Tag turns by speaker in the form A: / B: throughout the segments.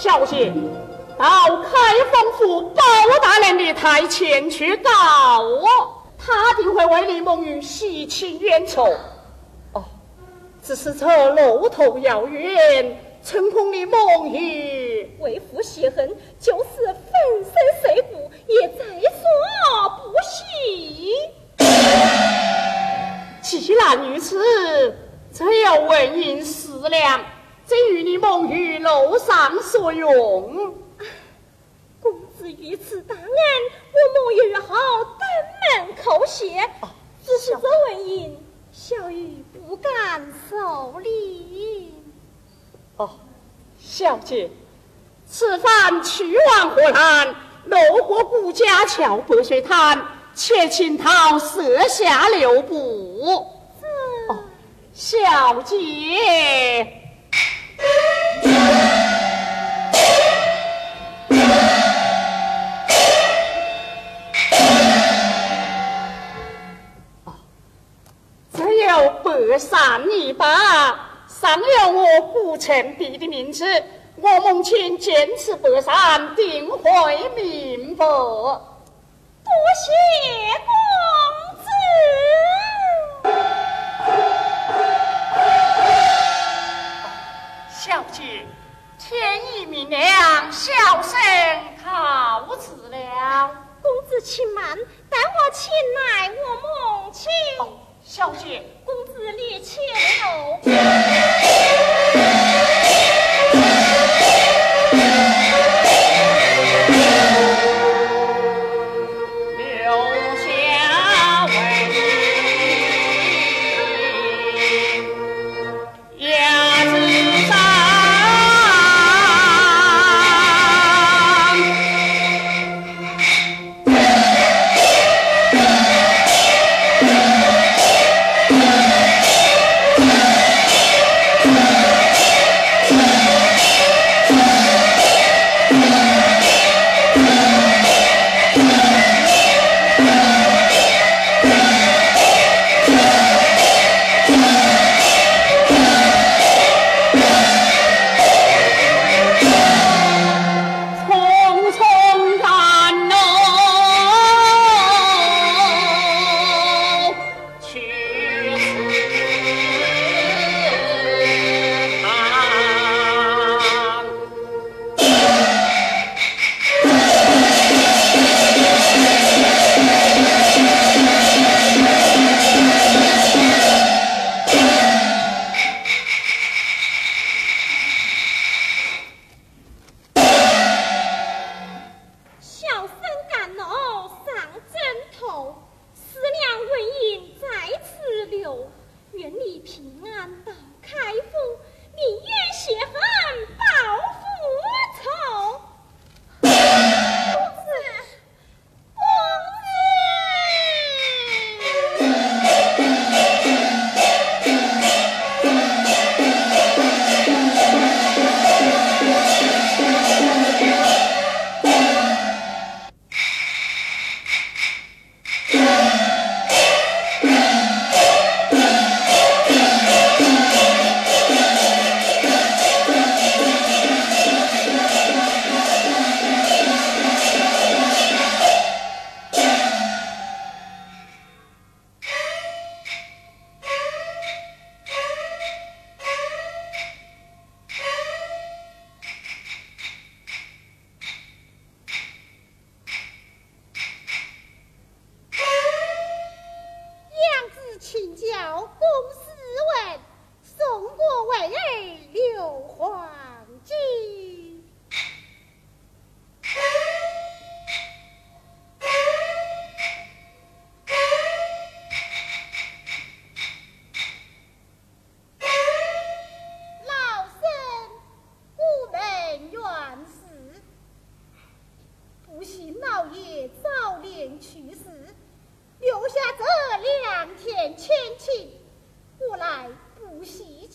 A: 小姐，到开封府包大人的台前去找我，他定会为李梦云洗清冤仇。哦，只是这路途遥远，春空李梦雨
B: 为父泄恨，就是粉身碎骨也在所不惜。
A: 既然如此，只要为人思量。怎与你梦于楼上所用？
B: 公子于此大恩，我梦雨好登门叩谢，
A: 只是这
B: 问银。小玉不敢受礼。
A: 哦，小姐，此番去往河南，路过顾家桥白水滩，且请讨设下留步。
B: 哦，
A: 小姐。百善一把，上了我古城璧的名字，我母亲坚持百善，定会明白。多
B: 谢公子。
A: 小姐，天已明亮，小生告辞了。
B: 公子请慢，待我请来我母亲。
A: 小姐，
B: 公子你且 Yeah.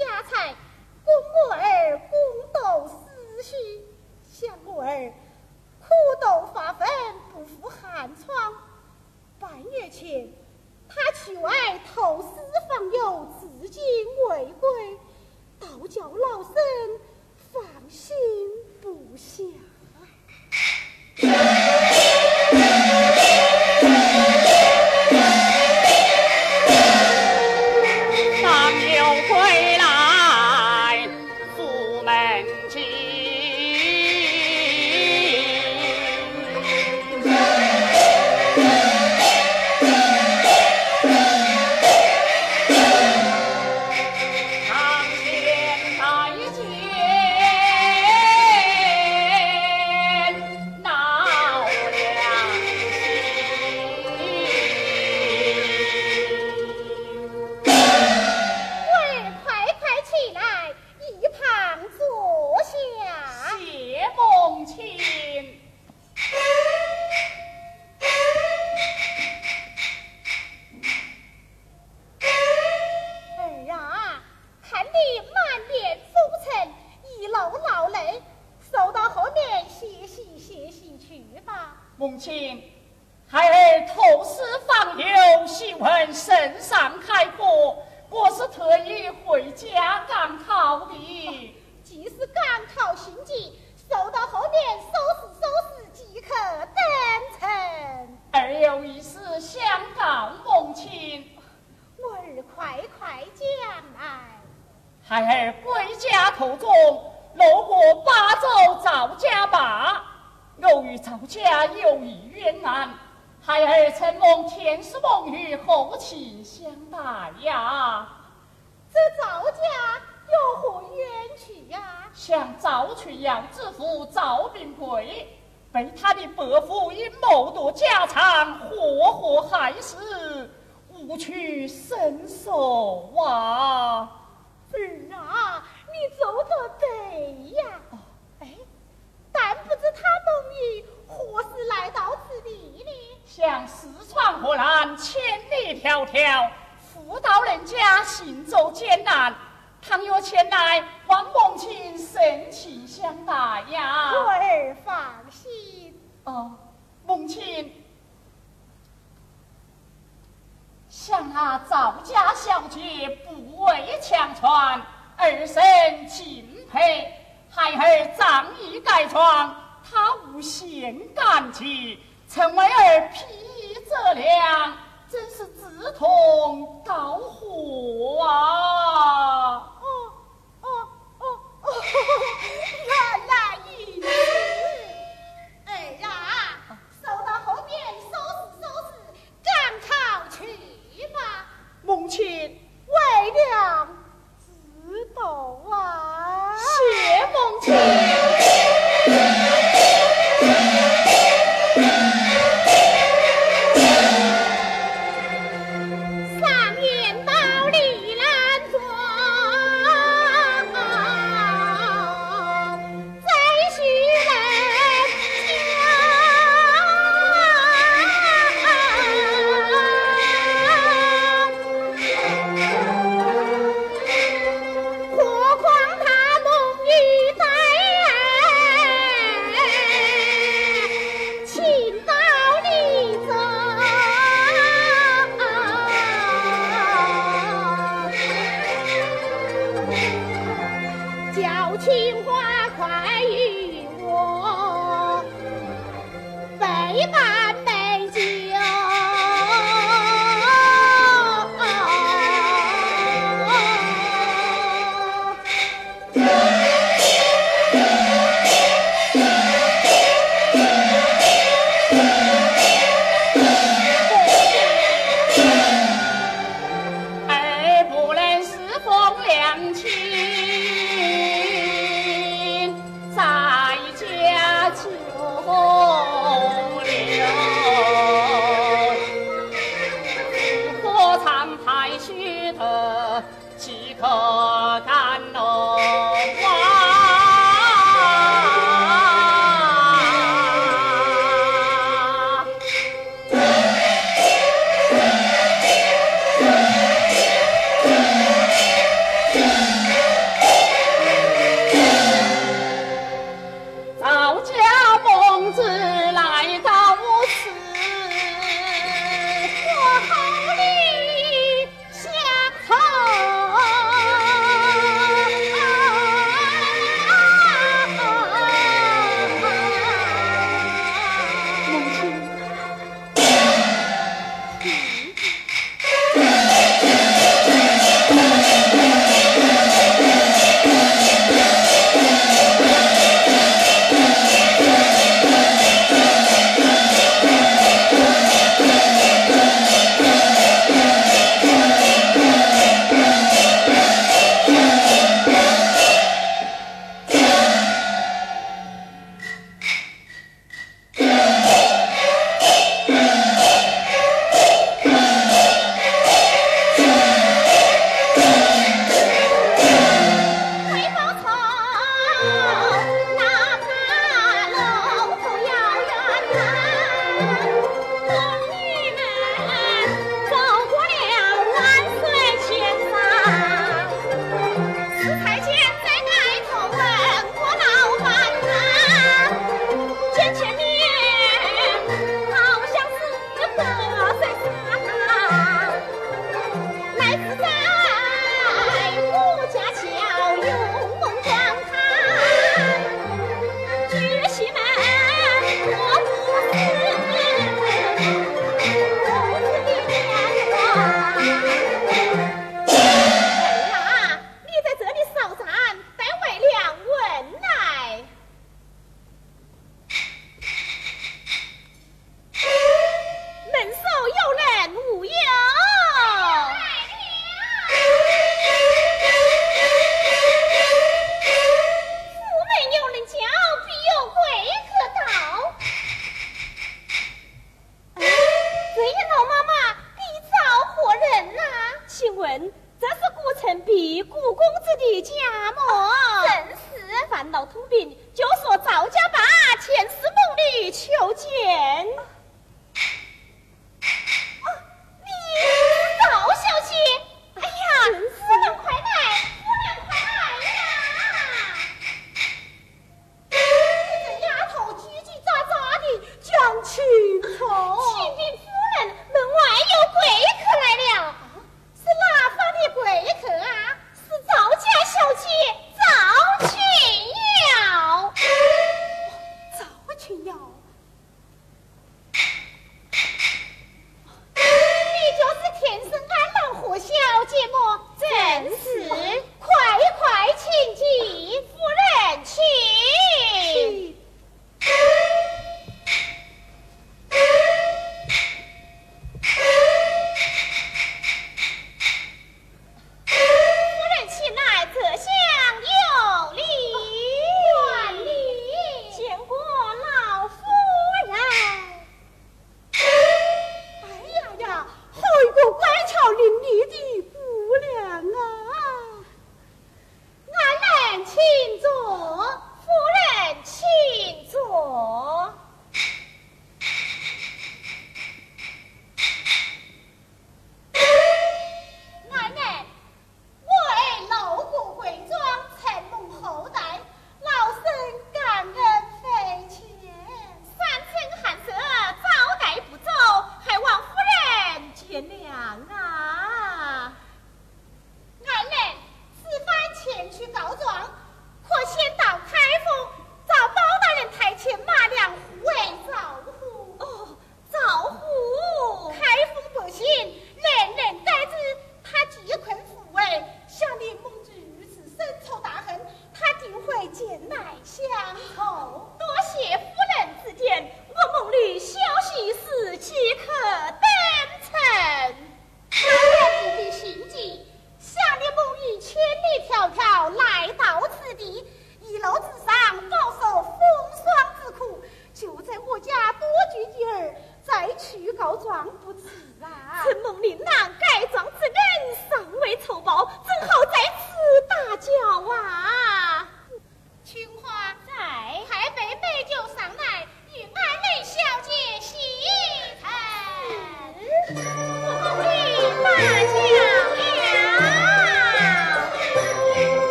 B: 家财，供我儿公斗，思绪，向我儿苦斗发奋，不负寒窗。半月前，他去外投私访友，至今未归，倒叫老身放心不下。
A: 还是无趣伸手啊
B: 儿啊你走得对呀
A: 哎
B: 但不知他们何时来到此地呢？
A: 向四川河南千里迢迢妇道人家行走艰难倘若前来望母亲盛情相待呀我
B: 儿放心
A: 哦母亲想那赵家小姐不畏强权儿身敬佩孩儿仗义改闯他无限感激曾为儿披衣遮凉真是志同道合啊！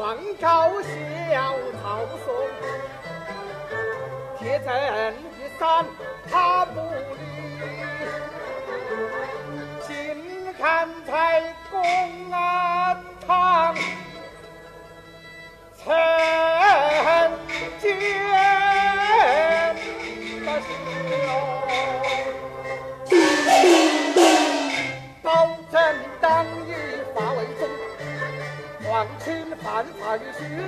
C: 名状告小曹嵩，铁证一山他不理，请看在公安堂参见。保证党羽发为重，皇亲犯法与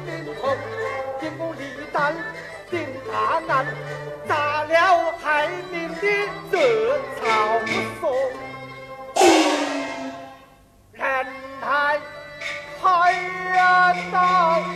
C: 民同，兵不立胆定大案，打了害民的这曹嵩，人太害到。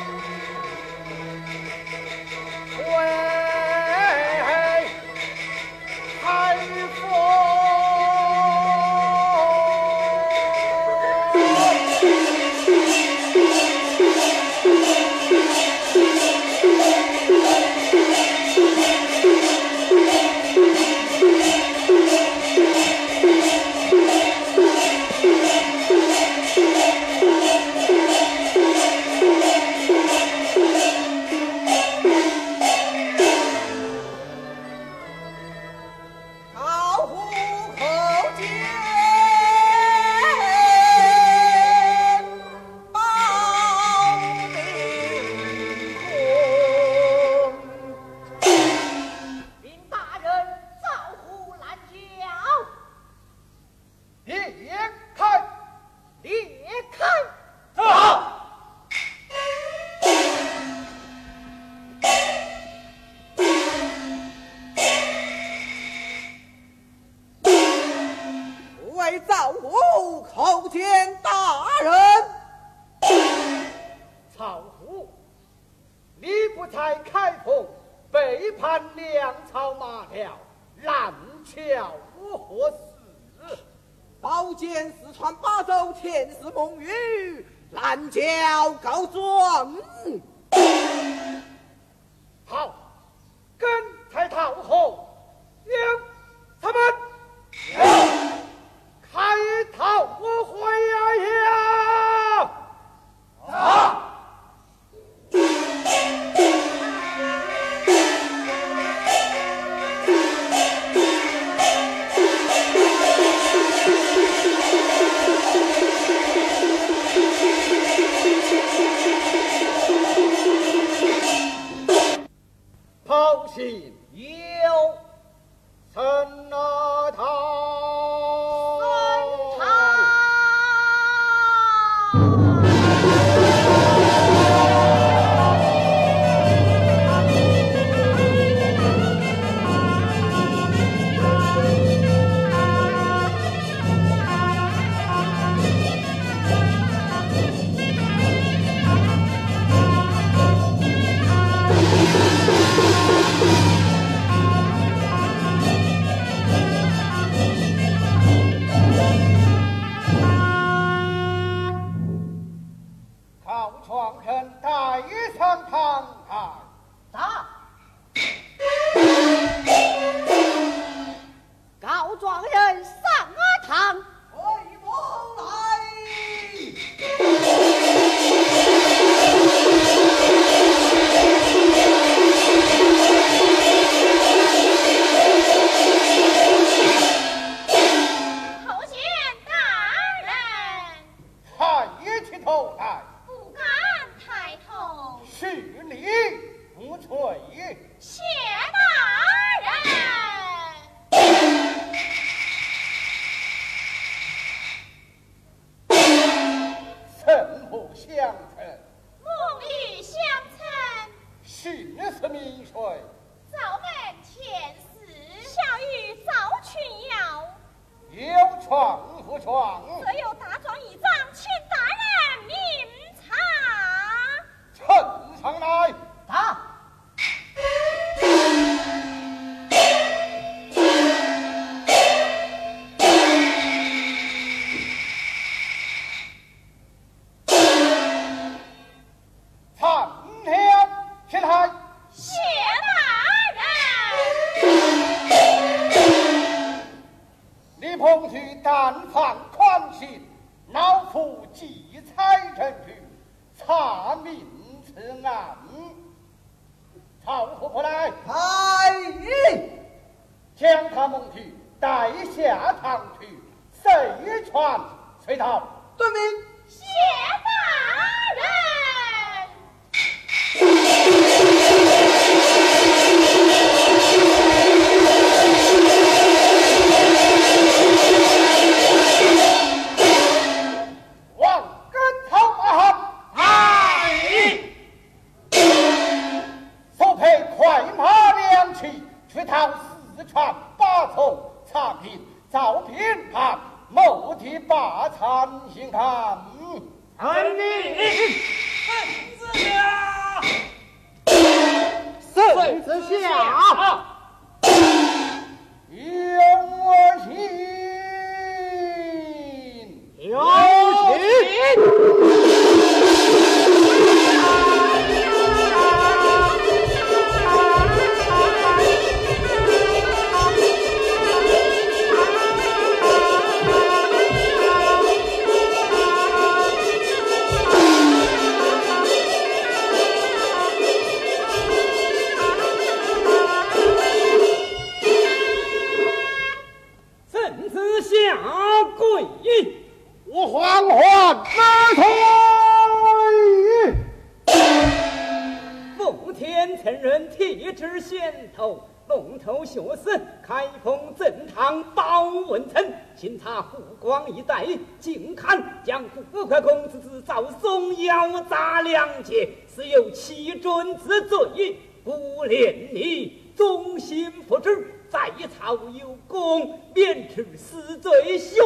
D: 湖广一带近看江湖快公子之造松妖杂两截，是有欺君之罪不怜你忠心不知在朝有功免除死罪学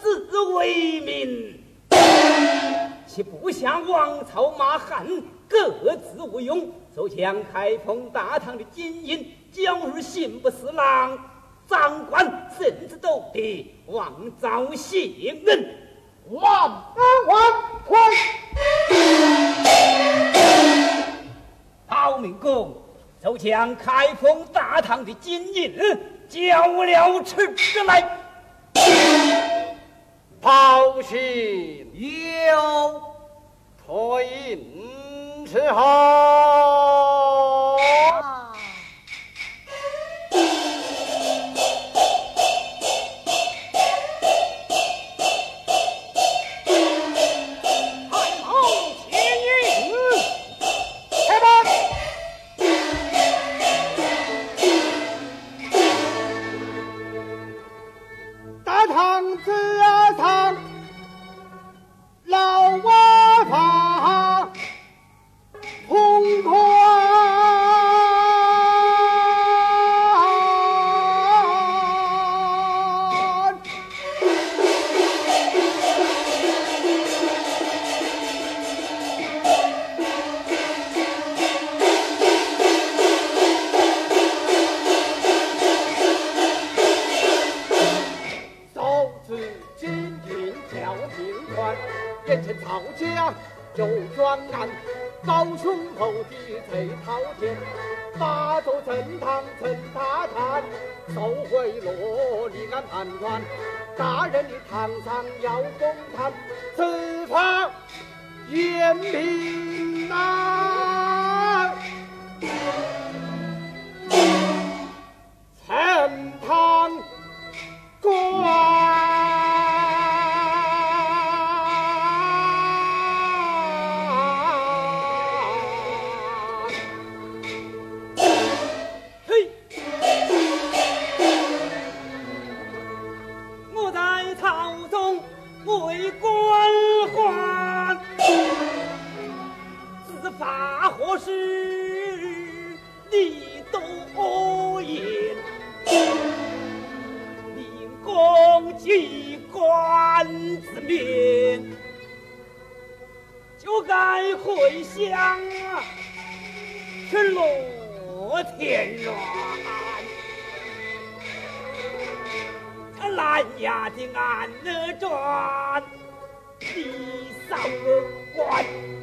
D: 子为民其部下王朝马汉各自无用？手将开封大唐的金银交入刑部侍郎。长官，甚至都得妄造谢恩，万万岁！陶明公就将开封大唐的金银交了出来。包信有
C: 退印之后。
D: 是你多言，你攻击官子面，就该回乡去落田园。这蓝牙的安乐庄，你三个。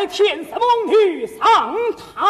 D: 来天色蒙女上堂。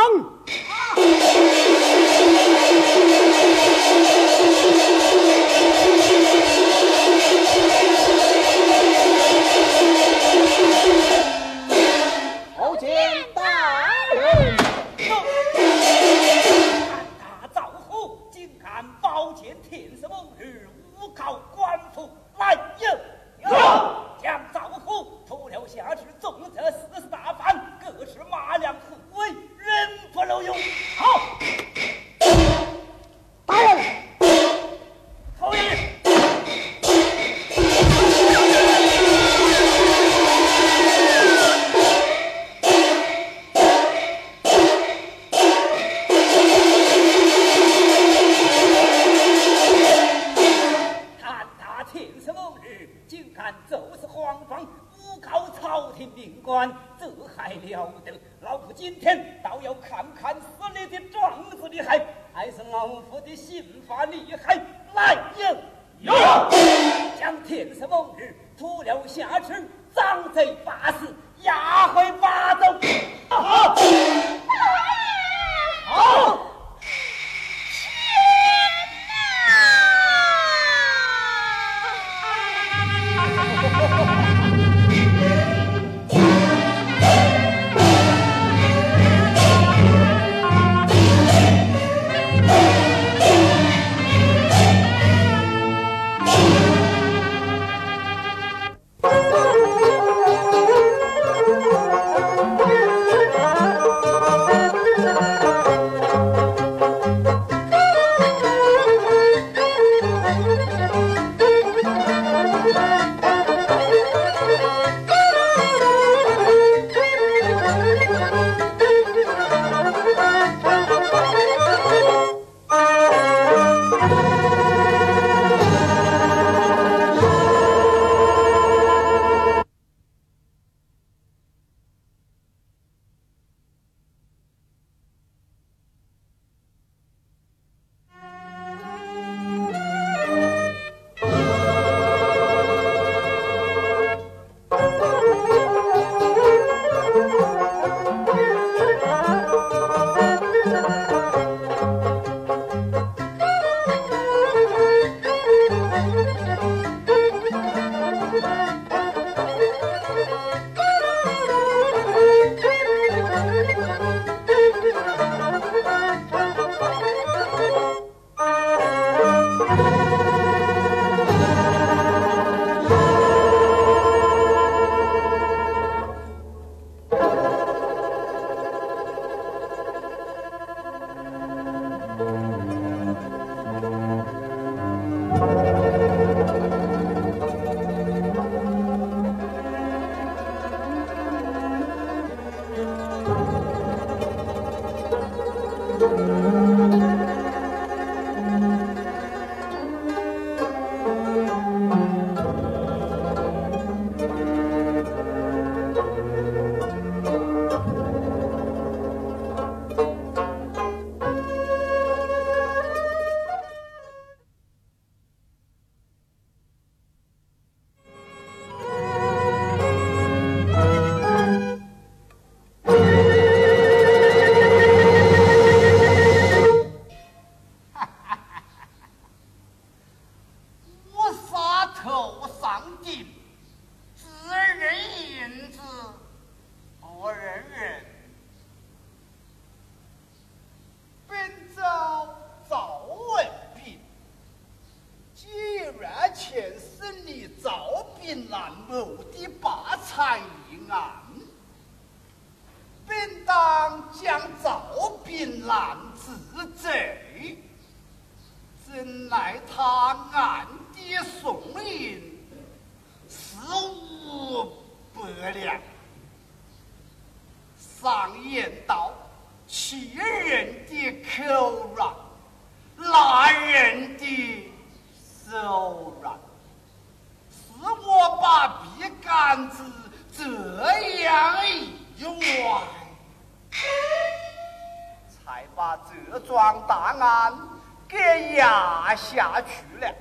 E: 下去了，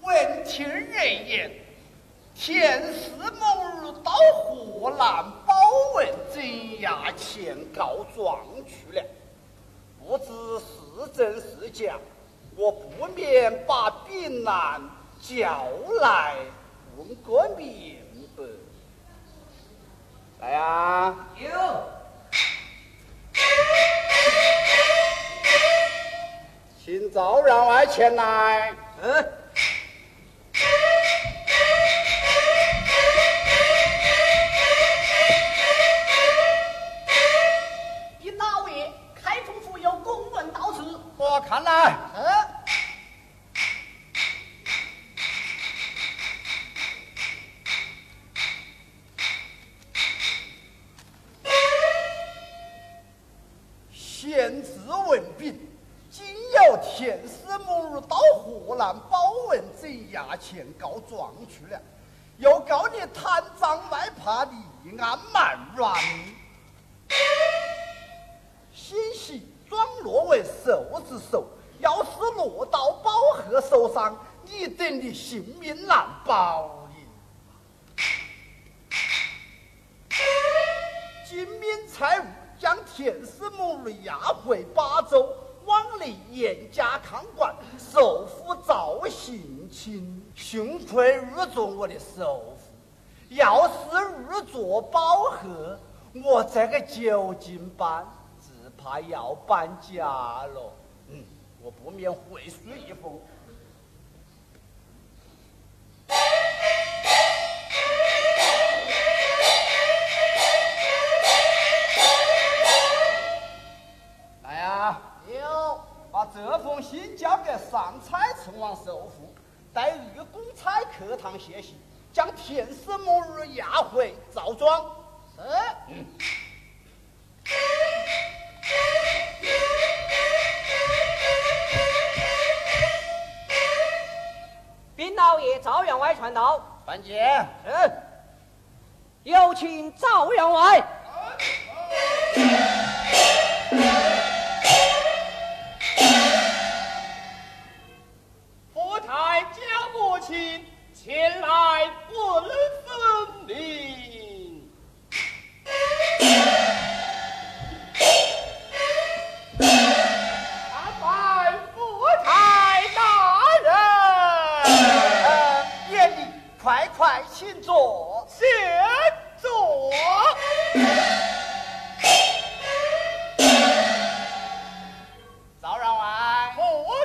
E: 闻听人言，田四某日到河南保文镇衙前告状去了，不知是真是假，我不免把炳南叫来问个明白。来呀，有。请赵员外前来
F: 嗯
E: 受伤，你等你性命难保哩。金明财务将田氏母女押回巴州，往里严加看管，首府赵行清。幸亏遇着我的首府，要是遇着保和，我这个九斤半只怕要搬家了。嗯，我不免回书一封。来呀，有，把这封信交给上蔡城王首府，待御公差客堂谢信，将田氏母儿押回赵庄。是。
F: 老爷，赵员外传道，
E: 范见。
F: 是，有请赵员外。
A: 夫太家母亲前来问分明。
E: 请坐。
A: 先坐。
E: 赵员外，夫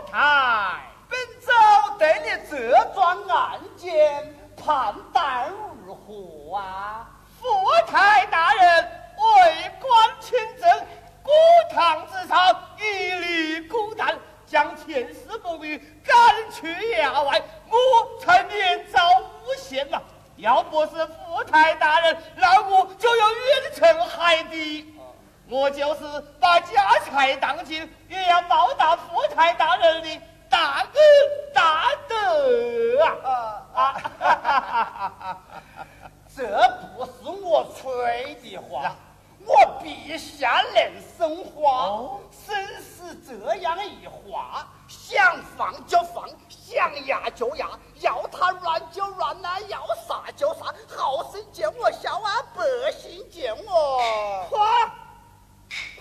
A: 太，
E: 本州对你这桩案件判断如何啊？
A: 夫太大人为官清正，古堂之上一律孤单，将田氏母女赶去衙外，我才免遭诬陷嘛。要不是富太大人，那我就要远程海底。我就是把家财当尽，也要报答富太大人的大恩大德
E: 啊！啊！这不是我吹的话，我陛下能生花，生是这样一话，想放就放，想压就压，要他软就软呐、要啥就啥，好生见我笑啊，百姓见我
A: 夸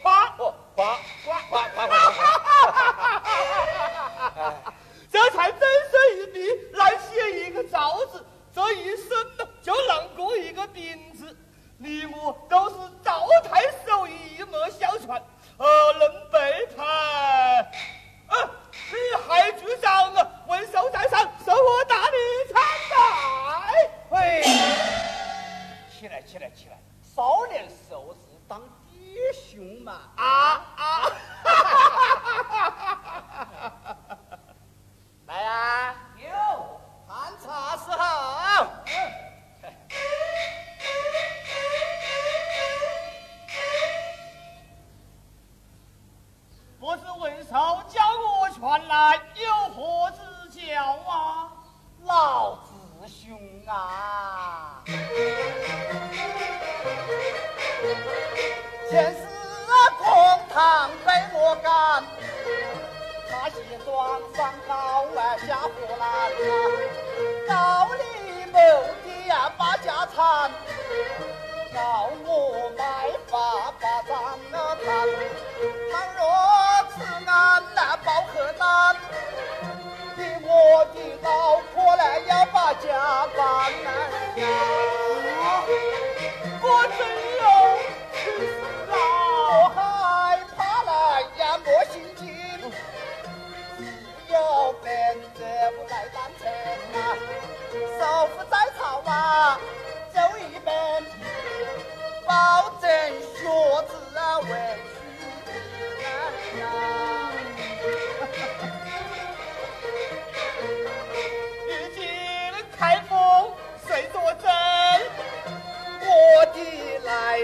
A: 夸哦，
E: 夸夸夸夸！
A: 这才真是一笔来写一个造字，这一生呢就能过一个丁字。你我都是赵太守一脉相传，呃，能背叛。啊，你还局长啊，文寿在上，受我大礼参拜。
E: 喂，起来起来起来，少年受字当爹兄嘛！啊啊！哈哈哈哈哈哈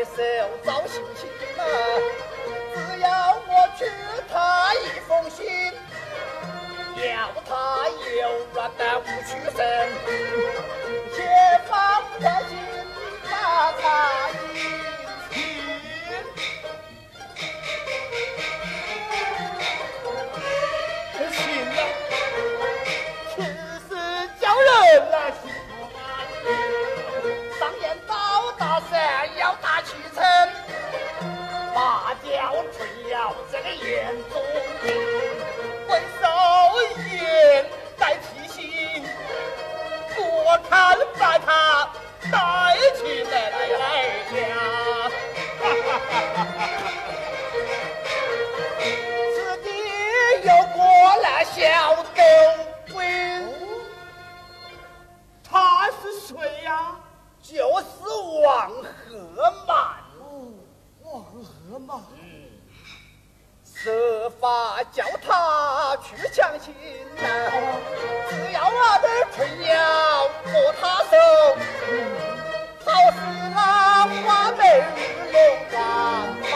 E: 手招心情啊，只要我去他一封信，要他有软的无屈身，解放百姓发财称马叫春，这个眼中钉，
A: 棍扫眼再提醒，我看把他带去奶奶家。哈哈哈哈哈！此
E: 地有过来小斗鬼，他是谁呀？就是王和满。嗯，设法叫他去抢亲呐，只要我的春药和他手，好似那花美日落晚满。